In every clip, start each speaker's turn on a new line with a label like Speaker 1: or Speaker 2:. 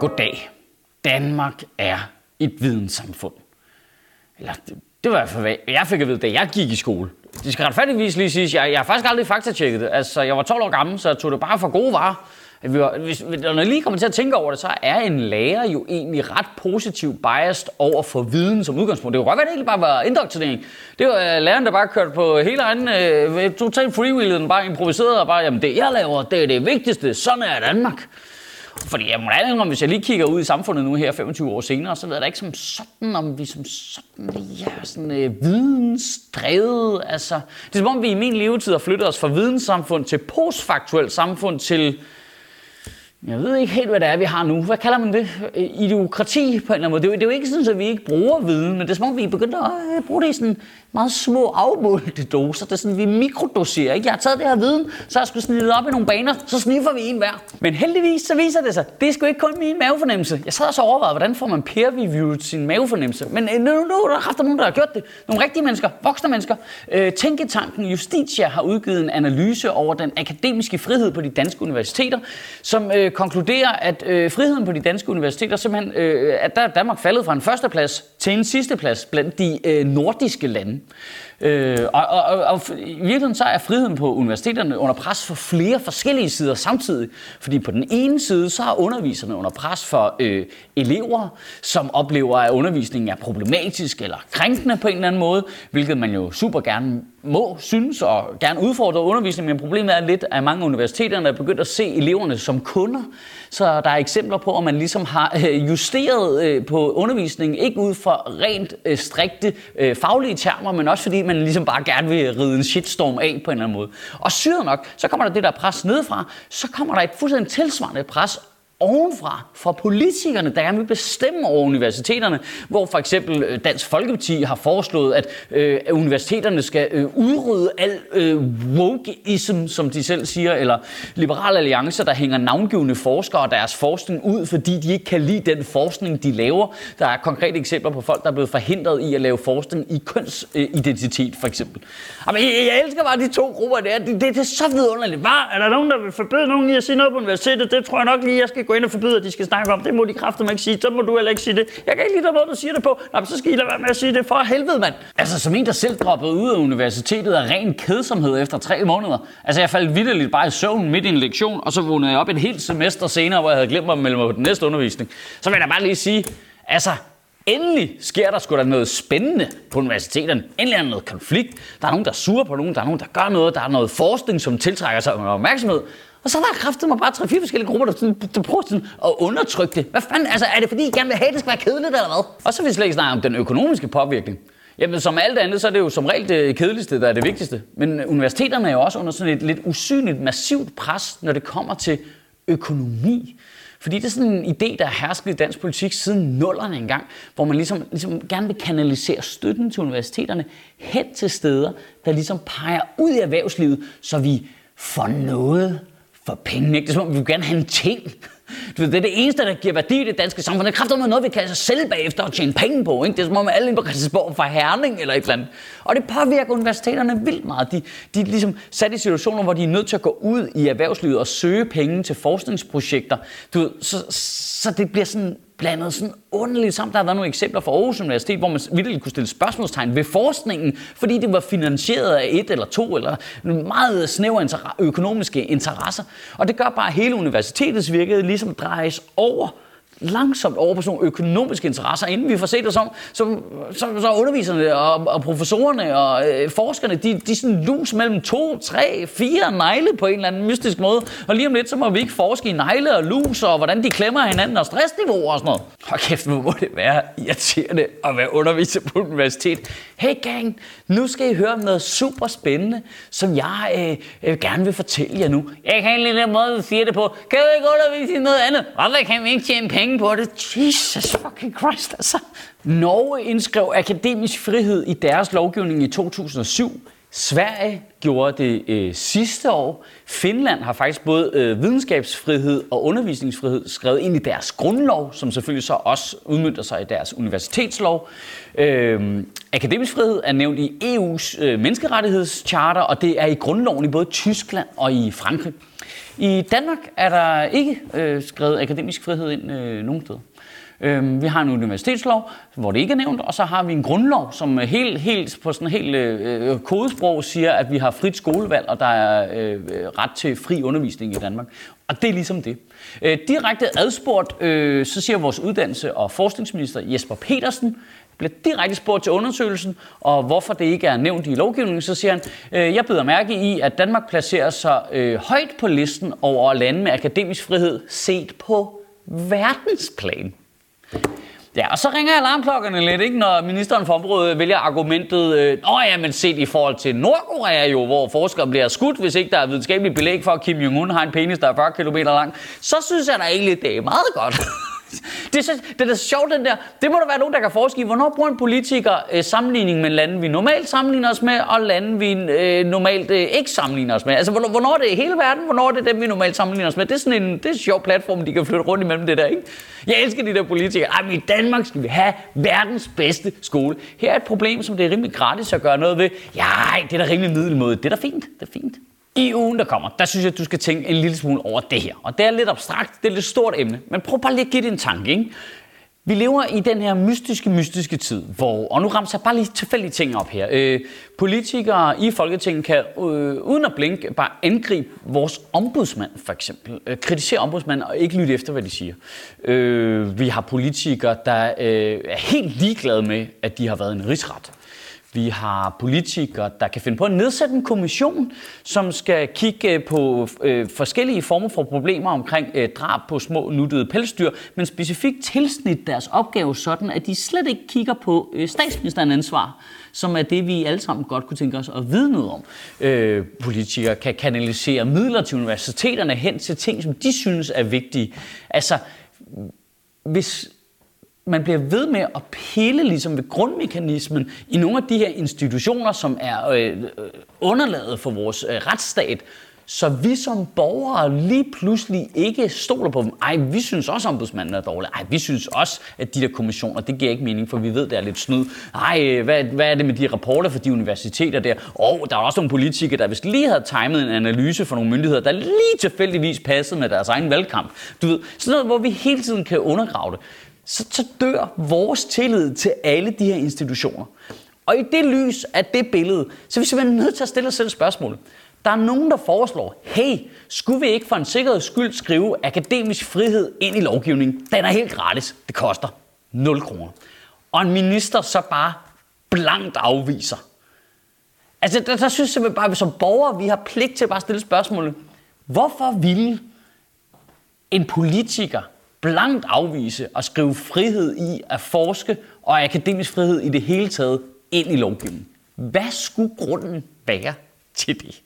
Speaker 1: Goddag. Danmark er et videnssamfund. Eller, det, det var i hvert fald, hvad jeg fik at vide, da jeg gik i skole. Det skal retfærdigvis lige siges, jeg, jeg har faktisk aldrig faktatjekket det. Altså, jeg var 12 år gammel, så jeg tog det bare for gode varer. Vi var, hvis, når jeg lige kommer til at tænke over det, så er en lærer jo egentlig ret positivt biased over for viden som udgangspunkt. Det kunne godt være, at det egentlig bare var indoktrinering. Det var uh, læreren, der bare kørte på hele egen uh, øh, totalt freewheelet, bare improviserede og bare, jamen det jeg laver, det er det vigtigste, sådan er Danmark. Fordi jeg må da indrømme, hvis jeg lige kigger ud i samfundet nu her 25 år senere, så ved jeg da ikke som sådan, om vi som sådan lige er sådan øh, vidensdrevet. Altså, det er som om vi i min levetid har flyttet os fra videnssamfund til postfaktuelt samfund til jeg ved ikke helt, hvad det er, vi har nu. Hvad kalder man det? Øh, Ideokrati på en eller anden måde. Det er, jo, det er jo ikke sådan, at vi ikke bruger viden, men det er som om, vi er begyndt at øh, bruge det i sådan meget små afmålte doser. Det er sådan, vi mikrodoserer. Ikke? Jeg har taget det her viden, så jeg skulle snide op i nogle baner, så sniffer vi en hver. Men heldigvis så viser det sig, det er sgu ikke kun min mavefornemmelse. Jeg sad og overvejede, hvordan får man peer-reviewet sin mavefornemmelse. Men nu, nu, nu er der nogen, der har gjort det. Nogle rigtige mennesker, voksne mennesker. Øh, Tænketanken Justitia har udgivet en analyse over den akademiske frihed på de danske universiteter, som øh, konkluderer, at øh, friheden på de danske universiteter simpelthen, øh, at der er Danmark faldet fra en førsteplads til en sidste plads blandt de øh, nordiske lande. Øh, og, og, og, og i virkeligheden så er friheden på universiteterne under pres for flere forskellige sider samtidig. Fordi på den ene side, så er underviserne under pres for øh, elever, som oplever, at undervisningen er problematisk eller krænkende på en eller anden måde, hvilket man jo super gerne må synes og gerne udfordre undervisningen, men problemet er lidt, at mange universiteterne er begyndt at se eleverne som kunder. Så der er eksempler på, at man ligesom har øh, justeret øh, på undervisningen, ikke ud fra rent øh, strikte faglige termer, men også fordi man ligesom bare gerne vil ride en shitstorm af på en eller anden måde. Og syret nok, så kommer der det der pres nedefra, så kommer der et fuldstændig tilsvarende pres ovenfra, fra politikerne, der gerne vil bestemme over universiteterne, hvor for eksempel øh, Dansk Folkeparti har foreslået, at øh, universiteterne skal øh, udrydde al øh, wokeism, som de selv siger, eller liberale alliancer, der hænger navngivende forskere og deres forskning ud, fordi de ikke kan lide den forskning, de laver. Der er konkrete eksempler på folk, der er blevet forhindret i at lave forskning i kønsidentitet, for eksempel. Jamen, jeg, jeg elsker bare de to grupper der. Det, det, det er så vidunderligt. Var, Er der nogen, der vil forbyde nogen i at sige noget på universitetet? Det tror jeg nok lige, jeg skal gå ind og forbyde, at de skal snakke om. Det må de kræfter ikke sige. Så må du heller ikke sige det. Jeg kan ikke lide den måde, du siger det på. Nå, så skal I lade være med at sige det. For helvede, mand. Altså, som en, der selv droppede ud af universitetet af ren kedsomhed efter tre måneder. Altså, jeg faldt vidderligt bare i søvn midt i en lektion, og så vågnede jeg op et helt semester senere, hvor jeg havde glemt at melde mig på den næste undervisning. Så vil jeg bare lige sige, altså, Endelig sker der sgu da noget spændende på universiteterne. Endelig er der noget konflikt. Der er nogen, der er sure på nogen. Der er nogen, der gør noget. Der er noget forskning, som tiltrækker sig opmærksomhed. Og så var der kræftet mig bare tre-fire forskellige grupper, der, sådan, der prøver sådan at undertrykke det. Hvad fanden, altså er det fordi, I gerne vil have, at det skal være kedeligt eller hvad? Og så vil vi slet ikke snakke om den økonomiske påvirkning. Jamen, som alt andet, så er det jo som regel det kedeligste, der er det vigtigste. Men universiteterne er jo også under sådan et lidt usynligt, massivt pres, når det kommer til økonomi. Fordi det er sådan en idé, der er hersket i dansk politik siden nullerne engang, hvor man ligesom, ligesom gerne vil kanalisere støtten til universiteterne hen til steder, der ligesom peger ud i erhvervslivet, så vi får noget for penge. Ikke? Det er som om, vi vil gerne have en ting. Du ved, det er det eneste, der giver værdi i det danske samfund. Det er kraftigt noget, vi kan sælge bagefter og tjene penge på. Ikke? Det er som om alle inde på Christiansborg for herning eller et eller andet. Og det påvirker universiteterne vildt meget. De, de er ligesom sat i situationer, hvor de er nødt til at gå ud i erhvervslivet og søge penge til forskningsprojekter. Du ved, så, så det bliver sådan blandet sådan underligt sammen. Der har været nogle eksempler fra Aarhus Universitet, hvor man virkelig kunne stille spørgsmålstegn ved forskningen, fordi det var finansieret af et eller to eller meget snævre inter- økonomiske interesser. Og det gør bare, at hele universitetets virke ligesom drejes over langsomt over på sådan nogle økonomiske interesser. Inden vi får set det som, så, så, så underviserne og, og professorerne og øh, forskerne, de, de sådan lus mellem to, tre, fire negle på en eller anden mystisk måde. Og lige om lidt, så må vi ikke forske i negle og lus og hvordan de klemmer hinanden og stressniveauer og sådan noget. Og kæft, hvor må det være irriterende at være underviser på universitet. Hey gang, nu skal I høre om noget super spændende, som jeg øh, øh, gerne vil fortælle jer nu. Jeg kan ikke lide den måde, du siger det på. Kan du ikke undervise i noget andet? Hvorfor kan vi ikke tjene penge penge på det. Jesus fucking Christ, altså. Norge indskrev akademisk frihed i deres lovgivning i 2007. Sverige gjorde det øh, sidste år. Finland har faktisk både øh, videnskabsfrihed og undervisningsfrihed skrevet ind i deres grundlov, som selvfølgelig så også udmyndter sig i deres universitetslov. Øh, akademisk frihed er nævnt i EU's øh, menneskerettighedscharter, og det er i grundloven i både Tyskland og i Frankrig. I Danmark er der ikke øh, skrevet akademisk frihed ind øh, nogen steder. Øh, vi har en universitetslov, hvor det ikke er nævnt, og så har vi en grundlov, som helt, helt på sådan helt øh, øh, kodesprog siger, at vi har frit skolevalg, og der er øh, ret til fri undervisning i Danmark. Og det er ligesom det. Øh, direkte adspurgt, øh, så siger vores uddannelse- og forskningsminister Jesper Petersen, bliver direkte spurgt til undersøgelsen, og hvorfor det ikke er nævnt i lovgivningen, så siger han, øh, jeg beder mærke i, at Danmark placerer sig øh, højt på listen over lande med akademisk frihed set på verdensplan. Ja, og så ringer alarmklokkerne lidt, ikke, når ministeren for området vælger argumentet, øh, Nå ja, men set i forhold til Nordkorea jo, hvor forskere bliver skudt, hvis ikke der er videnskabeligt belæg for, at Kim Jong-un har en penis, der er 40 km lang, så synes jeg da egentlig, det er meget godt det, er så, det er så sjovt, den der. Det må der være nogen, der kan forske i. Hvornår bruger en politiker øh, sammenligning med lande, vi normalt sammenligner os med, og lande, vi øh, normalt øh, ikke sammenligner os med? Altså, hvornår, hvornår er det hele verden? Hvornår er det dem, vi normalt sammenligner os med? Det er sådan en, det er en sjov platform, de kan flytte rundt imellem det der, ikke? Jeg elsker de der politikere. Ej, men i Danmark skal vi have verdens bedste skole. Her er et problem, som det er rimelig gratis at gøre noget ved. Ja, det er da rimelig middelmåde. Det er da fint. Det er fint. I ugen, der kommer, der synes jeg, at du skal tænke en lille smule over det her. Og det er lidt abstrakt, det er et lidt stort emne, men prøv bare lige at give det en tanke, ikke? Vi lever i den her mystiske, mystiske tid, hvor, og nu rammer jeg bare lige tilfældige ting op her. Øh, politikere i Folketinget kan øh, uden at blinke bare angribe vores ombudsmand, for eksempel. Øh, kritisere ombudsmanden og ikke lytte efter, hvad de siger. Øh, vi har politikere, der øh, er helt ligeglade med, at de har været en rigsret. Vi har politikere, der kan finde på at nedsætte en kommission, som skal kigge på øh, forskellige former for problemer omkring øh, drab på små nuttede pelsdyr, men specifikt tilsnit deres opgave sådan, at de slet ikke kigger på øh, statsministerens ansvar, som er det, vi alle sammen godt kunne tænke os at vide noget om. Øh, politikere kan kanalisere midler til universiteterne hen til ting, som de synes er vigtige. Altså, hvis man bliver ved med at pille ligesom ved grundmekanismen i nogle af de her institutioner, som er øh, øh, underlaget for vores øh, retsstat, så vi som borgere lige pludselig ikke stoler på dem. Ej, vi synes også, at ombudsmanden er dårlig. Ej, vi synes også, at de der kommissioner, det giver ikke mening, for vi ved, det er lidt snyd. Ej, øh, hvad, hvad er det med de rapporter fra de universiteter der? Og der er også nogle politikere, der hvis lige havde timet en analyse for nogle myndigheder, der lige tilfældigvis passede med deres egen valgkamp. Du ved, sådan noget, hvor vi hele tiden kan undergrave det så, så dør vores tillid til alle de her institutioner. Og i det lys af det billede, så er vi simpelthen nødt til at stille os selv spørgsmålet. Der er nogen, der foreslår, hey, skulle vi ikke for en sikkerheds skyld skrive akademisk frihed ind i lovgivningen? Den er helt gratis. Det koster 0 kroner. Og en minister så bare blankt afviser. Altså, der, der synes jeg bare, at vi som borgere, vi har pligt til at bare stille spørgsmålet. Hvorfor ville en politiker blankt afvise at skrive frihed i at forske og akademisk frihed i det hele taget ind i lovgivningen. Hvad skulle grunden være til det?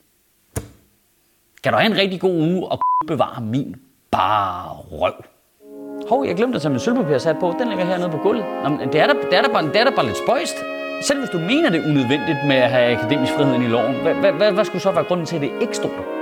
Speaker 1: Kan du have en rigtig god uge og bevare min bare røv? Hov, jeg glemte at tage min sølvpapir sat på. Den ligger hernede på gulvet. Nå, men det, er da, det, er da bare, det er da bare lidt spøjst. Selv hvis du mener det er unødvendigt med at have akademisk frihed i loven, hvad, hvad, hvad, hvad skulle så være grunden til, at det ikke stod der?